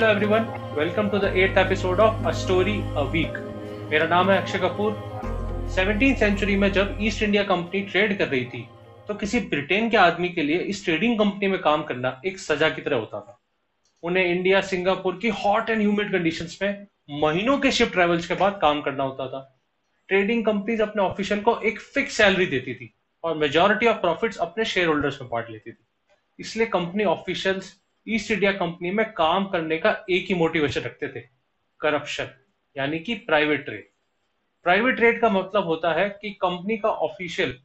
Hello everyone welcome to the eighth episode of a story a week मेरा नाम है Akshay Kapoor. 17th century में जब ईस्ट इंडिया कंपनी ट्रेड कर रही थी तो किसी ब्रिटेन के आदमी के लिए इस ट्रेडिंग कंपनी में काम करना एक सजा की तरह होता था। उन्हें इंडिया सिंगापुर की हॉट एंड ह्यूमिड कंडीशंस में महीनों के शिप ट्रेवल्स के बाद काम करना होता था। ट्रेडिंग कंपनीज़ अपने ऑफिशियल को एक फिक्स सैलरी देती थी और मेजोरिटी ऑफ़ प्रॉफिट्स अपने शेयर होल्डर्स में बांट लेती थी। इसलिए company officials East India Company में काम करने का एक ही मोटिवेशन रखते थे करप्शन यानी कि प्राइवेट ट्रेड प्राइवेट ट्रेड का मतलब होता है कि कंपनी का ऑफिशियल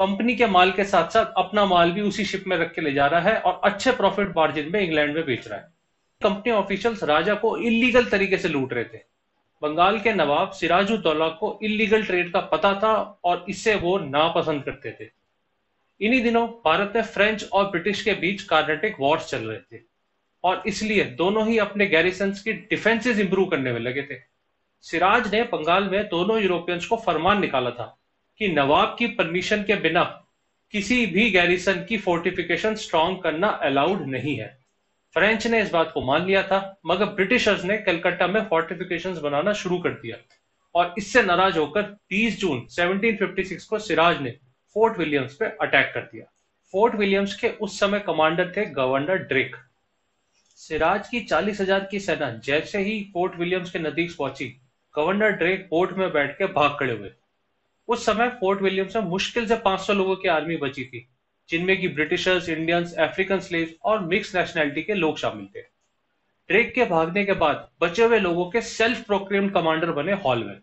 कंपनी के माल के साथ साथ अपना माल भी उसी शिप में रख के ले जा रहा है और अच्छे प्रॉफिट मार्जिन में इंग्लैंड में बेच रहा है। कंपनी ऑफिशियल्स राजा को इलीगल तरीके से लूट रहे थे। बंगाल के नवाब सिराजुद्दौला को इलीगल ट्रेड का पता था और इससे वो नापसंद करते थे। इन्हीं दिनों भारत में फ्रेंच और ब्रिटिश के बीच कार्नेटिक वॉर्स चल रहे थे। और इसलिए दोनों ही अपने गैरिसन की डिफेंसेस इंप्रूव करने में लगे थे। सिराज ने बंगाल में दोनों यूरोपियंस को फरमान निकाला था कि नवाब की परमिशन के बिना किसी भी गैरिसन की फोर्टिफिकेशन स्ट्रॉन्ग करना अलाउड नहीं है। फ्रेंच ने इस बात को मान लिया था, मगर ब्रिटिशर्स ने कलकत्ता में फोर्टिफिकेशंस बनाना शुरू कर दिया। और इससे नाराज़ होकर 30 जून 1756 को सिराज ने फोर्ट विलियम्स पे अटैक कर दिया। फोर्ट विलियम्स के उस समय कमांडर थे गवर्नर ड्रेक। सिराज की चालीस हज़ार की सेना जैसे ही फोर्ट विलियम्स के नज़दीक पहुँची, गवर्नर ड्रेक बोट में बैठ के भाग खड़े हुए। उस समय फोर्ट विलियम्स में मुश्किल से 500 लोगों की आर्मी बची थी, जिनमें की ब्रिटिशर्स, इंडियंस, अफ्रीकन स्लेव और मिक्स नेशनैलिटी के लोग शामिल थे। ड्रेक के भागने के बाद बचे हुए लोगों के सेल्फ प्रोक्लेम्ड कमांडर बने हॉलवेल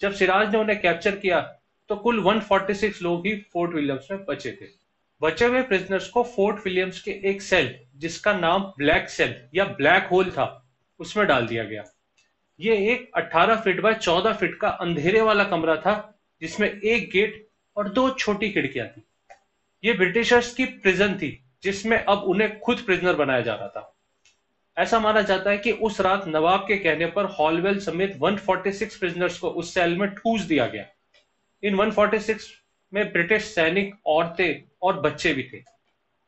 जब सिराज ने उन्हें कैप्चर किया तो कुल 146 लोग ही फोर्ट विलियम्स में बचे थे। बचे हुए प्रिजनर्स को फोर्ट विलियम्स के एक सेल, जिसका नाम ब्लैक सेल या ब्लैक होल था, उसमें डाल दिया गया। ये एक 18 फीट बाय 14 फीट का अंधेरे वाला कमरा था, जिसमें एक गेट और दो छोटी खिड़कियाँ थी। ये ब्रिटिशर्स की प्रिजन थी, जिसमें अब उन्हें खुद प्रिजनर बनाया जा रहा था। ऐसा माना जाता है कि उस रात नवाब के कहने पर हॉलवेल समेत 146 प्रिजनर्स को उस सेल में ठूस दिया गया। इन 146 में ब्रिटिश सैनिक, औरतें और बच्चे भी थे।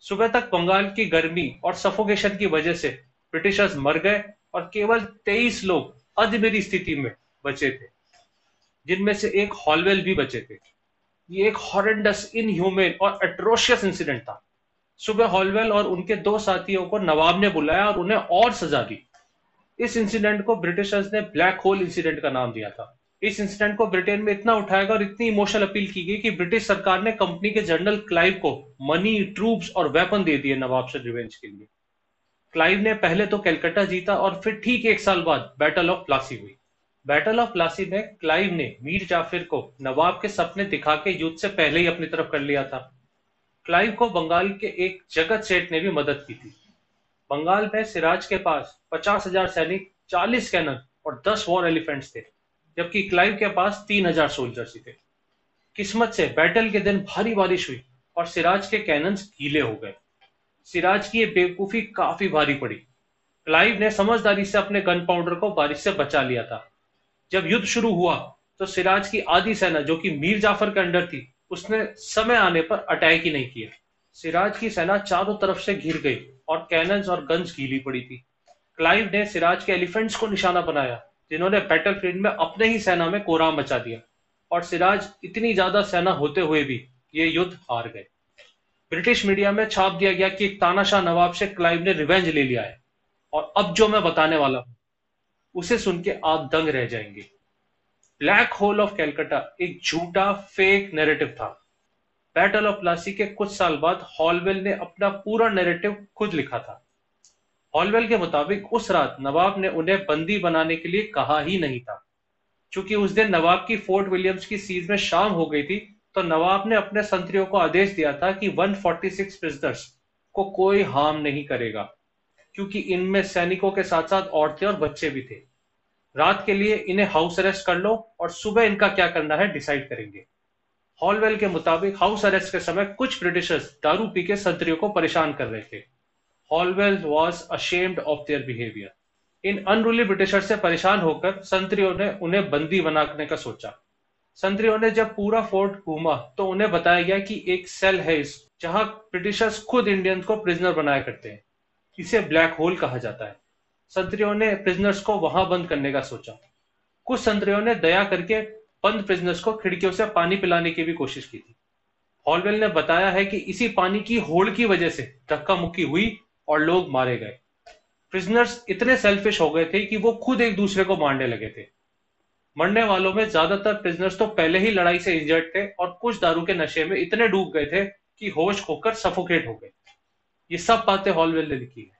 सुबह तक बंगाल की गर्मी और सफोकेशन की वजह से ब्रिटिशर्स मर गए और केवल 23 लोग अधमेरी स्थिति में बचे थे, जिनमें से एक हॉलवेल भी बचे थे। ये एक हॉरेंडस इनह्यूमेन और एट्रोशियस इंसिडेंट था। सुबह हॉलवेल और उनके दो साथियों को नवाब ने बुलाया और उन्हें और सजा दी। इस इंसिडेंट को ब्रिटिशर्स ने ब्लैक होल इंसिडेंट का नाम दिया था। इस इंसिडेंट को ब्रिटेन में इतना उठाएगा और इतनी इमोशनल अपील की गई कि ब्रिटिश सरकार ने कंपनी के जनरल क्लाइव को मनी ट्रूप्स और वेपन दे दिए नवाब से रिवेंज के लिए। क्लाइव ने पहले तो कैलकाटा जीता और फिर ठीक एक साल बाद बैटल ऑफ़ प्लासी हुई। बैटल ऑफ़ प्लासी में क्लाइव ने मीर जाफिर को नवाब के सपने दिखा के युद्ध से पहले ही अपनी तरफ़ कर लिया था। क्लाइव को बंगाल के एक जगत सेठ ने भी मदद की थी। बंगाल में सिराज के पास पचास हज़ार सैनिक, चालीस कैनन और दस वॉर एलिफेंट्स थे। जबकि क्लाइव के पास तीन हज़ार सोल्जर्स थे। किस्मत से बैटल के दिन भारी बारिश हुई और सिराज के कैनन्स गीले हो गए। सिराज की ये बेवकूफ़ी काफ़ी भारी पड़ी। क्लाइव ने समझदारी से अपने गन पाउडर को बारिश से बचा लिया था। जब युद्ध शुरू हुआ तो सिराज की आधी सेना, जो कि मीर जाफ़र के अंडर थी, उसने समय आने पर अटैक ही नहीं किया। सिराज की सेना चारों तरफ़ से घिर गई और कैनन्स और गन्स गीली पड़ी थी। क्लाइव ने सिराज के एलिफेंट्स को निशाना बनाया। जिन्होंने बैटल फ़ील्ड में अपने ही सेना में कोराम मचा दिया। और सिराज इतनी ज़्यादा सेना होते हुए भी ये युद्ध हार गए। ब्रिटिश मीडिया में छाप दिया गया कि तानाशाह नवाब से क्लाइव ने रिवेंज ले लिया है। और अब जो मैं बताने वाला हूँ, उसे सुन के आप दंग रह जाएँगे। ब्लैक होल ऑफ़ कैलकाटा एक झूठा फेक नैरेटिव था। बैटल ऑफ़ प्लासी के कुछ साल बाद हॉलवेल ने अपना पूरा नैरेटिव खुद लिखा था। हॉलवेल के मुताबिक उस रात नवाब ने उन्हें बंदी बनाने के लिए कहा ही नहीं था। चूँकि उस दिन नवाब की फोर्ट विलियम्स की सीज में शाम हो गई थी तो नवाब ने अपने संतरियों को आदेश दिया था कि 146 प्रिजनर्स को कोई हार्म नहीं करेगा, क्योंकि इनमें सैनिकों के साथ साथ औरतें और बच्चे भी थे। रात के लिए इन्हें हाउस अरेस्ट कर लो और सुबह इनका क्या करना है डिसाइड करेंगे। हॉलवेल के मुताबिक हाउस अरेस्ट के समय कुछ ब्रिटिशर्स दारू पी के संतरियों को परेशान कर रहे थे। Holwell was ashamed of their behaviour in unruly Britisher से परेशान होकर संतरियों ने उन्हें बंदी बनाने का सोचा। संतरियों ने जब पूरा फोर्ट घूमा तो उन्हें बताया गया कि एक सेल है इस, जहाँ ब्रिटिशर्स खुद इंडियंस को प्रिजनर बनाया करते हैं। इसे ब्लैक होल कहा जाता है। संतरियों ने प्रिजनर्स को वहाँ बंद करने का सोचा। कुछ संतरियों ने दया करके बंद प्रिजनर्स को खिड़कियों से पानी पिलाने की भी कोशिश की थी। हॉलवेल ने बताया है कि इसी पानी की होड़ की वजह से धक्का मुक्की हुई और लोग मारे गए। प्रिजनर्स इतने सेल्फिश हो गए थे कि वो खुद एक दूसरे को मारने लगे थे। मरने वालों में ज़्यादातर प्रिजनर्स तो पहले ही लड़ाई से इंजर्ड थे और कुछ दारू के नशे में इतने डूब गए थे कि होश खोकर सफोकेट हो गए। ये सब बातें हॉलवेल ने लिखी है।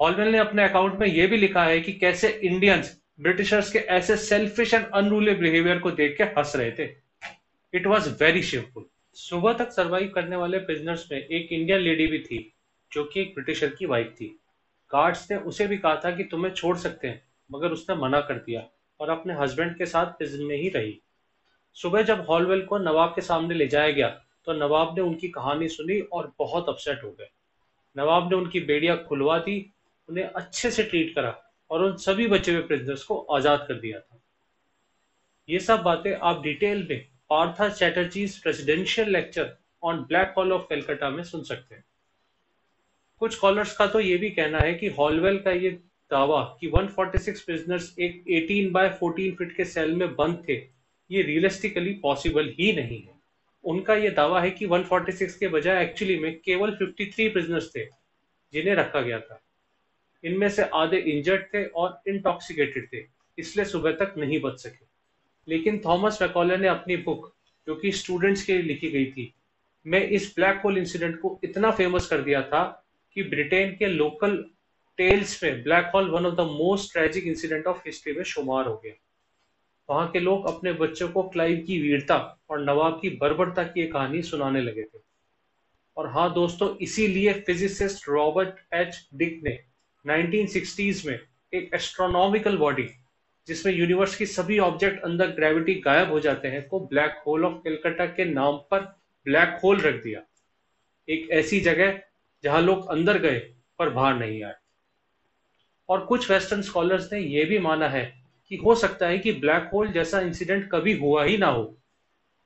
हॉलवेल ने अपने अकाउंट में यह भी लिखा है कि कैसे इंडियंस ब्रिटिशर्स के ऐसे सेल्फिश एंड अनरूली बिहेवियर को देख के हंस रहे थे। इट वॉज़ वेरी शेमफुल सुबह तक सर्वाइव करने वाले प्रिजनर्स में एक इंडियन लेडी भी थी। जो कि एक ब्रिटिशर की वाइफ थी। गार्ड्स ने उसे भी कहा था कि तुम्हें छोड़ सकते हैं, मगर उसने मना कर दिया और अपने हस्बैंड के साथ प्रिजन में ही रही। सुबह जब हॉलवेल को नवाब के सामने ले जाया गया तो नवाब ने उनकी कहानी सुनी और बहुत अपसेट हो गए। नवाब ने उनकी बेड़िया खुलवा दी, उन्हें अच्छे से ट्रीट करा और उन सभी बचे हुए प्रिजनर्स को आज़ाद कर दिया था। ये सब बातें आप डिटेल में Partha Chatterjee presidential lecture on black hole of Calcutta में सुन सकते हैं। कुछ स्कॉलर्स का तो ये भी कहना है कि हॉलवेल का ये दावा कि 146 प्रिजनर्स एक 18 बाय 14 फीट के सेल में बंद थे, ये रियलिस्टिकली पॉसिबल ही नहीं है। उनका ये दावा है कि 146 के बजाय एक्चुअली में केवल 53 प्रिजनर्स थे, जिन्हें रखा गया था। इनमें से आधे इंजर्ड थे और इंटॉक्सिकेटेड थे, इसलिए सुबह तक नहीं बच सके। लेकिन थॉमस मैकॉले ने अपनी बुक जो कि स्टूडेंट्स के लिए लिखी गई थी, मैं इस ब्लैक होल इंसिडेंट को इतना फ़ेमस कर दिया था कि ब्रिटेन के लोकल टेल्स में black hole, one of the most tragic incident of history में शुमार हो गया। वहाँ के लोग अपने बच्चों को क्लाइव की वीरता और नवाब की बर्बरता की कहानी सुनाने लगे थे। और हाँ दोस्तों, इसीलिए फिजिसिस्ट रॉबर्ट एच डिक ने 1960s में एक एस्ट्रोनॉमिकल बॉडी जिसमें यूनिवर्स की सभी ऑब्जेक्ट अंदर ग्रेविटी गायब हो जाते हैं, को ब्लैक होल ऑफ़ कलकत्ता के नाम पर ब्लैक होल रख दिया। एक ऐसी जगह जहाँ लोग अंदर गए पर बाहर नहीं आए। और कुछ वेस्टर्न स्कॉलर्स ने यह भी माना है कि हो सकता है कि ब्लैक होल जैसा इंसिडेंट कभी हुआ ही ना हो,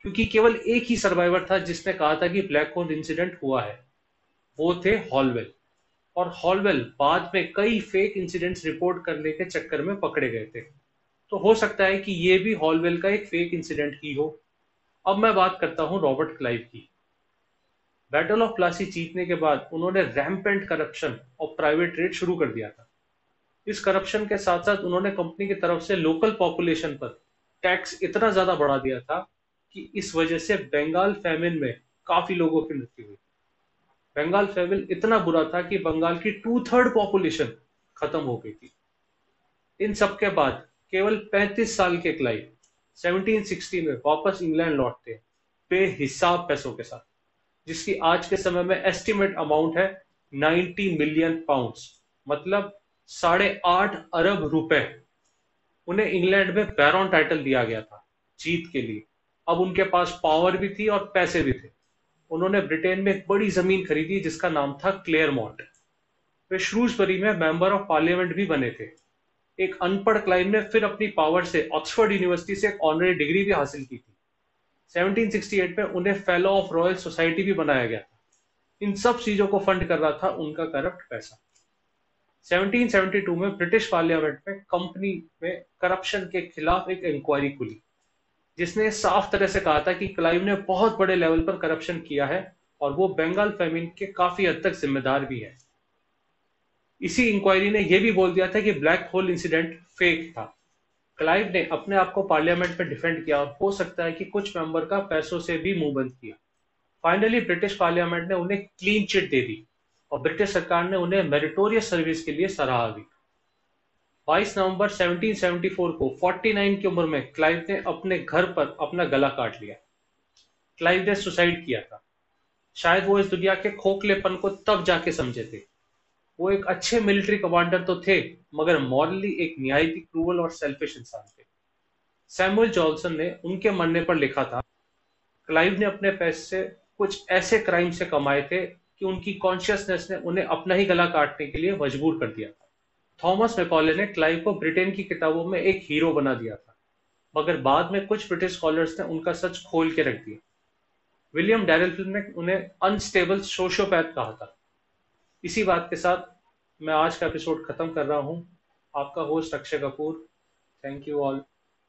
क्योंकि केवल एक ही सर्वाइवर था जिसने कहा था कि ब्लैक होल इंसिडेंट हुआ है। वो थे हॉलवेल और हॉलवेल बाद में कई फेक इंसिडेंट्स रिपोर्ट करने के चक्कर में पकड़े गए थे। तो हो सकता है कि ये भी हॉलवेल का एक फेक इंसिडेंट ही हो। अब मैं बात करता हूँ रॉबर्ट क्लाइव की। बैटल ऑफ़ प्लासी जीतने के बाद उन्होंने रैम्पेंट करप्शन और प्राइवेट ट्रेड शुरू कर दिया था। इस करप्शन के साथ साथ उन्होंने कंपनी की तरफ़ से लोकल पॉपुलेशन पर टैक्स इतना ज़्यादा बढ़ा दिया था कि इस वजह से बंगाल फैमिन में काफ़ी लोगों की मृत्यु हुई। बंगाल फैमिन इतना बुरा था कि बंगाल की टू थर्ड पॉपुलेशन खत्म हो गई थी। इन सब के बाद केवल 35 साल के क्लाइव 1760 में वापस इंग्लैंड लौटते, बेहिसाब पैसों के साथ। जिसकी आज के समय में एस्टिमेट अमाउंट है 90 मिलियन पाउंड्स मतलब साढ़े आठ अरब रुपए. उन्हें इंग्लैंड में बैरॉन टाइटल दिया गया था, जीत के लिए. अब उनके पास पावर भी थी और पैसे भी थे. उन्होंने ब्रिटेन में एक बड़ी ज़मीन खरीदी जिसका नाम था क्लेयरमोंट वे श्रूसबरी में मेंबर ऑफ़ पार्लियामेंट भी बने थे. एक अनपढ़ क्लाइम ने फिर अपनी पावर से ऑक्सफोर्ड यूनिवर्सिटी से एक ऑनरी डिग्री भी हासिल की थी. 1768 में उन्हें फेलो ऑफ़ रॉयल सोसाइटी भी बनाया गया था। इन सब चीज़ों को फंड कर रहा था उनका करप्ट पैसा 1772 में ब्रिटिश पार्लियामेंट में कंपनी में करप्शन के खिलाफ एक इंक्वायरी खुली, जिसने साफ़ तरह से कहा था कि क्लाइव ने बहुत बड़े लेवल पर करप्शन किया है और वो बंगाल फेमिन के काफ़ी हद तक जिम्मेदार भी है। इसी इंक्वायरी ने यह भी बोल दिया था कि ब्लैक होल इंसिडेंट फेक था। क्लाइव ने अपने आप को पार्लियामेंट में डिफेंड किया। और हो सकता है कि कुछ मेंबर का पैसों से भी मुँह बंद किया। फाइनली ब्रिटिश पार्लियामेंट ने उन्हें क्लीन चिट दे दी और ब्रिटिश सरकार ने उन्हें मेरिटोरियस सर्विस के लिए सराहा भी। 22 नवंबर 1774 को 49 की उम्र में क्लाइव ने अपने घर पर अपना गला काट लिया। क्लाइव ने सुसाइड किया था। शायद वो इस दुनिया के खोखलेपन को तब जाके समझे थे। वो एक अच्छे मिलिट्री कमांडर तो थे मगर मॉरली एक निहायती क्रूवल और सेल्फिश इंसान थे। सैमुअल जॉनसन ने उनके मरने पर लिखा था, क्लाइव ने अपने पैसे कुछ ऐसे क्राइम से कमाए थे कि उनकी कॉन्शियसनेस ने उन्हें अपना ही गला काटने के लिए मजबूर कर दिया थॉमस मैकॉले ने क्लाइव को ब्रिटेन की किताबों में एक हीरो बना दिया था, मगर बाद में कुछ ब्रिटिश स्कॉलर्स ने उनका सच खोल के रख दिया। विलियम डैरल ने उन्हें अनस्टेबल सोशियोपैथ कहा था। इसी बात के साथ मैं आज का एपिसोड ख़त्म कर रहा हूँ। आपका host Akshay Kapoor. Thank you all